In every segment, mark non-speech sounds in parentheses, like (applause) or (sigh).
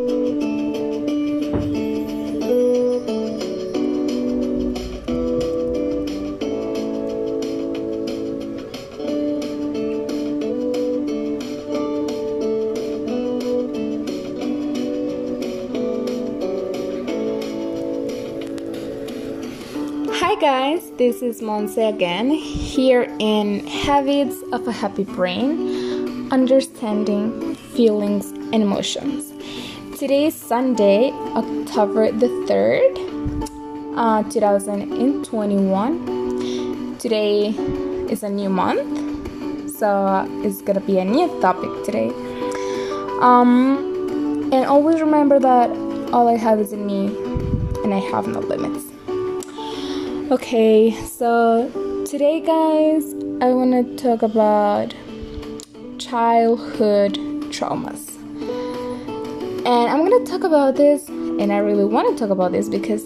Hi guys, this is Monse again, here in Habits of a Happy Brain, understanding feelings and emotions. Today is Sunday, October the 3rd, uh, 2021. Today is a new month, so it's gonna be a new topic today. Um, and always remember that all I have is in me, and I have no limits. Okay, so today, guys, I want to talk about childhood traumas. And I'm gonna talk about this, and I really want to talk about this because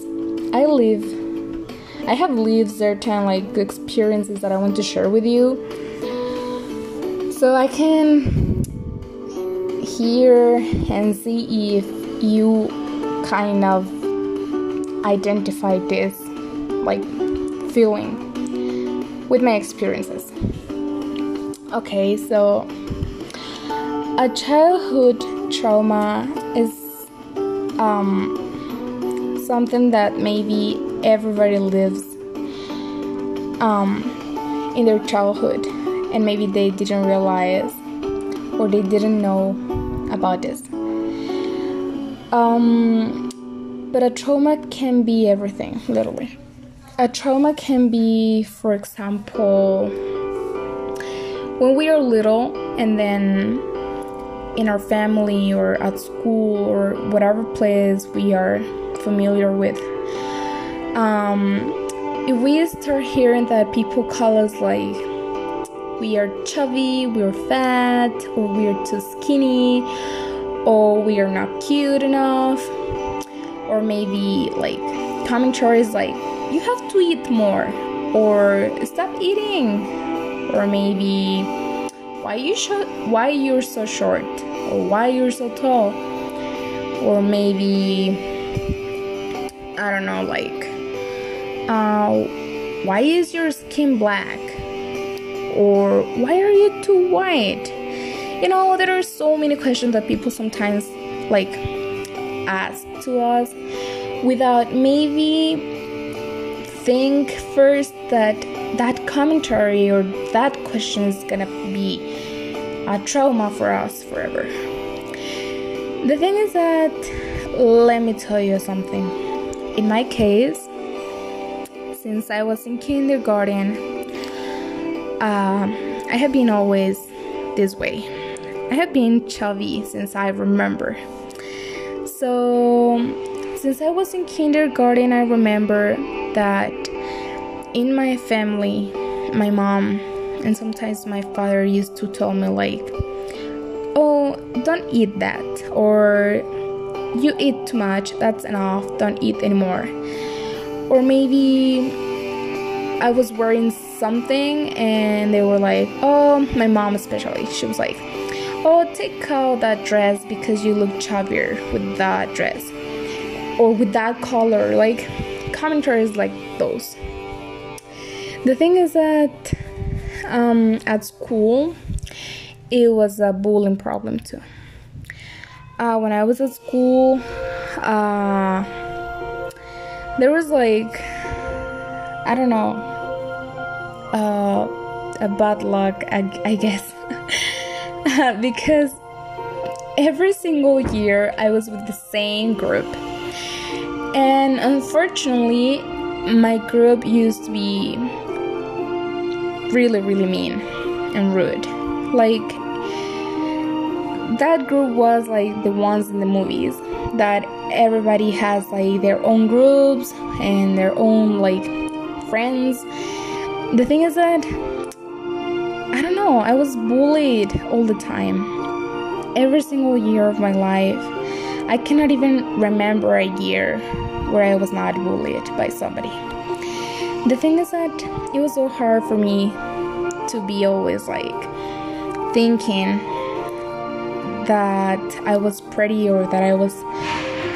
I live, I have lived certain like experiences that I want to share with you. So I can hear and see if you kind of identify this like feeling with my experiences. Okay, so a childhood trauma is um, something that maybe everybody lives um, in their childhood, and maybe they didn't realize or they didn't know about this. Um, but a trauma can be everything, literally. A trauma can be, for example, when we are little and then in our family or at school or whatever place we are familiar with. Um, if we start hearing that people call us like we are chubby, we're fat, or we're too skinny, or we are not cute enough, or maybe like commentaries like you have to eat more or stop eating or maybe why you sh- why you're so short? Or why you're so tall? Or maybe i don't know like uh, why is your skin black? Or why are you too white? You know there are so many questions that people sometimes like ask to us without maybe think first that that commentary or that question is gonna be a trauma for us forever. The thing is that, let me tell you something. In my case, since I was in kindergarten, uh, I have been always this way. I have been chubby since I remember. So, since I was in kindergarten, I remember that in my family, my mom and sometimes my father used to tell me, like, oh, don't eat that, or you eat too much, that's enough, don't eat anymore. Or maybe I was wearing something and they were like, oh, my mom especially, she was like, oh, take out that dress because you look chubbier with that dress or with that color. Like, commentaries like those. The thing is that um, at school, it was a bullying problem too. Uh, when I was at school, uh, there was like, I don't know, uh, a bad luck, I, I guess. (laughs) because every single year I was with the same group. And unfortunately, my group used to be really, really mean and rude. Like, that group was like the ones in the movies that everybody has like their own groups and their own like friends. The thing is that I don't know, I was bullied all the time. Every single year of my life. I cannot even remember a year where I was not bullied by somebody. The thing is that it was so hard for me to be always like thinking that I was pretty or that I was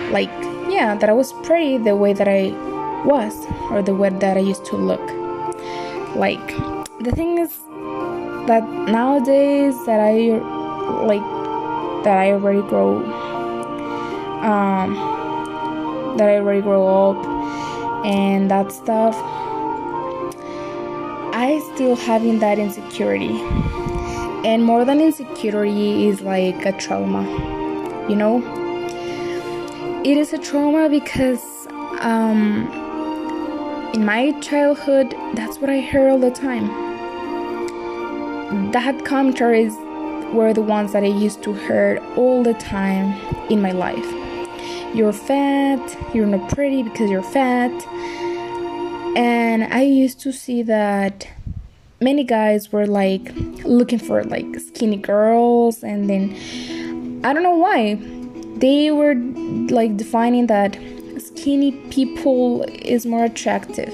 like, yeah, that I was pretty the way that I was or the way that I used to look. Like, the thing is that nowadays that I like that I already grow um that I already grow up and that stuff I still having that insecurity and more than insecurity is like a trauma you know it is a trauma because um in my childhood that's what I heard all the time that commentaries were the ones that I used to hear all the time in my life. You're fat, you're not pretty because you're fat. And I used to see that many guys were like looking for like skinny girls and then I don't know why. They were like defining that skinny people is more attractive.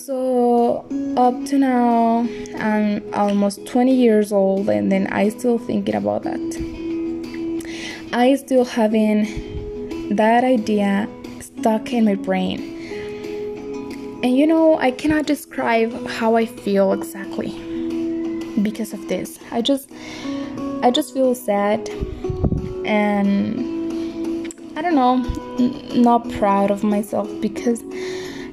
So up to now I'm almost 20 years old and then I still thinking about that. I still having that idea stuck in my brain. And you know, I cannot describe how I feel exactly because of this. I just I just feel sad and I don't know, n- not proud of myself because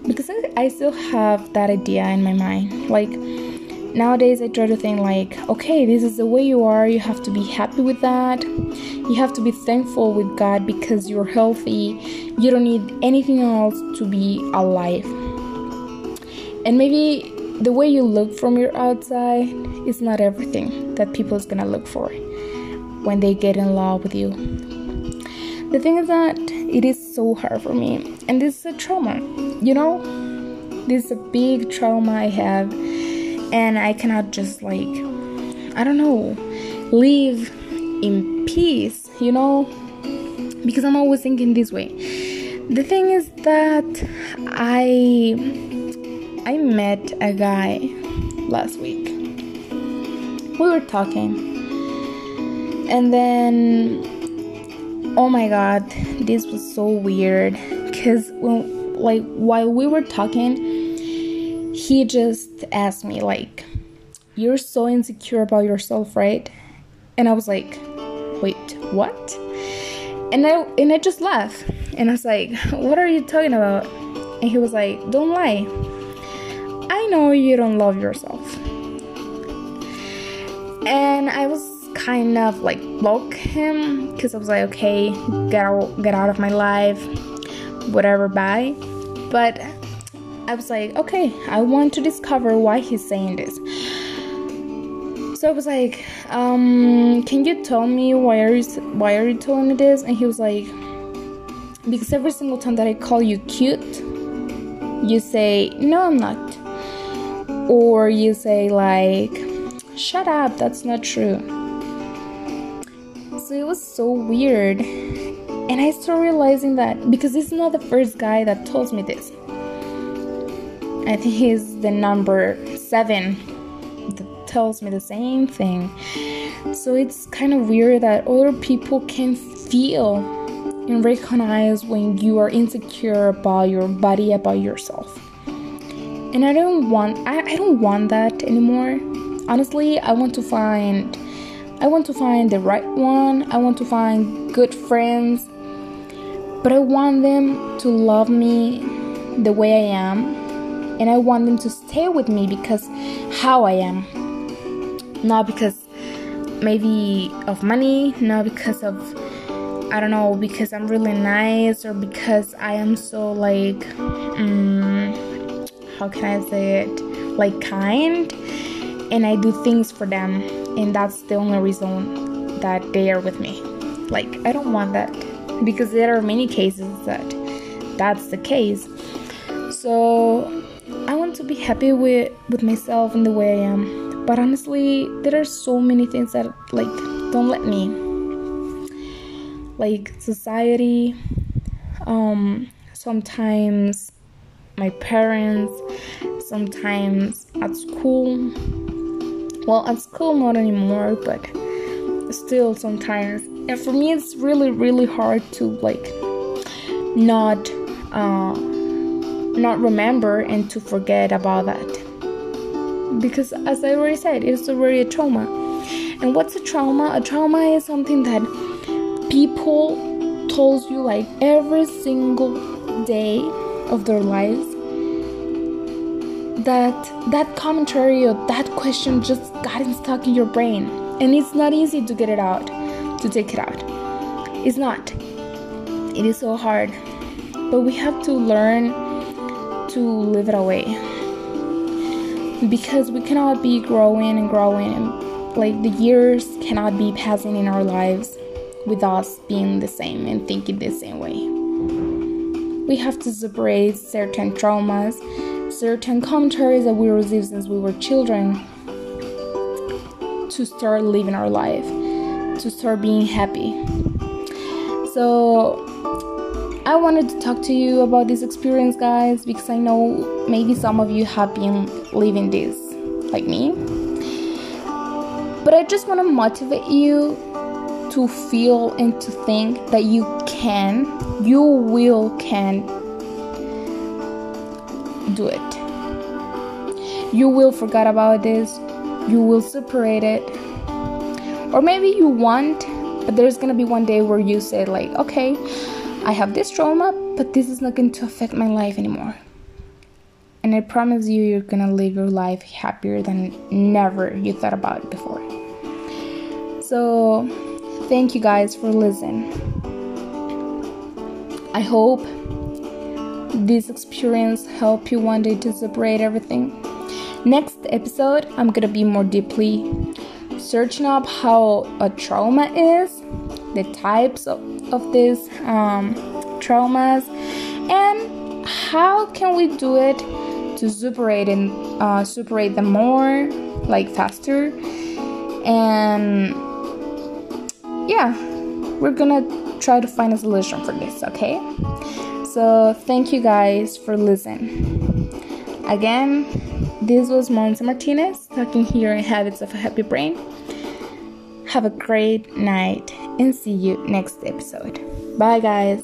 because I still have that idea in my mind. Like nowadays, I try to think like, okay, this is the way you are. You have to be happy with that. You have to be thankful with God because you're healthy. You don't need anything else to be alive. And maybe the way you look from your outside is not everything that people is gonna look for when they get in love with you. The thing is that it is so hard for me, and this is a trauma, you know? This is a big trauma I have, and I cannot just like, I don't know, live in peace, you know? Because I'm always thinking this way. The thing is that I I met a guy last week. We were talking, and then oh my god this was so weird. When like while we were talking he just asked me like you're so insecure about yourself right? And i was like wait what? And i and i just laughed. And i was like what are you talking about? And he was like don't lie i know you don't love yourself and i was kind of like block him because I was like, okay, get out, get out of my life, whatever, bye. But I was like, okay, I want to discover why he's saying this. So I was like, um, can you tell me why are you why are you telling me this? And he was like, because every single time that I call you cute, you say no, I'm not, or you say like, shut up, that's not true so it was so weird. And I started realizing that because is not the first guy that tells me this. I think he's the number seven that tells me the same thing. So it's kind of weird that other people can feel and recognize when you are insecure about your body, about yourself. And I don't want I, I don't want that anymore. Honestly, I want to find I want to find the right one. I want to find good friends. But I want them to love me the way I am. And I want them to stay with me because how I am. Not because maybe of money, not because of I don't know, because I'm really nice or because I am so like um, how can I say it? Like kind and I do things for them and that's the only reason that they are with me. Like, I don't want that because there are many cases that that's the case. So, I want to be happy with with myself and the way I am. But honestly, there are so many things that like don't let me. Like society, um sometimes my parents, sometimes at school. Well, at school, not anymore, but still sometimes. And for me it's really really hard to like not uh, not remember and to forget about that. Because as i already said it's already a trauma. And what's a trauma? A trauma is something that people told you like every single day of their lives that that commentary or that question just got stuck in your brain. And it's not easy to get it out to take it out. It's not. It is so hard. But we have to learn to live it away. Because we cannot be growing and growing. Like the years cannot be passing in our lives with us being the same and thinking the same way we have to separate certain traumas certain commentaries that we received since we were children to start living our life, to start being happy. So, I wanted to talk to you about this experience, guys, because I know maybe some of you have been living this like me. But I just want to motivate you to feel and to think that you can, you will can do it. You will forget about this. You will separate it. Or maybe you want, but there's gonna be one day where you say, like, okay, I have this trauma, but this is not going to affect my life anymore. And I promise you, you're gonna live your life happier than never you thought about before. So, thank you guys for listening. I hope this experience help you one day to separate everything. Next episode, I'm gonna be more deeply searching up how a trauma is, the types of, of these um, traumas, and how can we do it to separate and uh, separate them more, like faster, and yeah, we're gonna try to find a solution for this. Okay. So, thank you guys for listening. Again, this was Monse Martinez talking here in Habits of a Happy Brain. Have a great night and see you next episode. Bye, guys.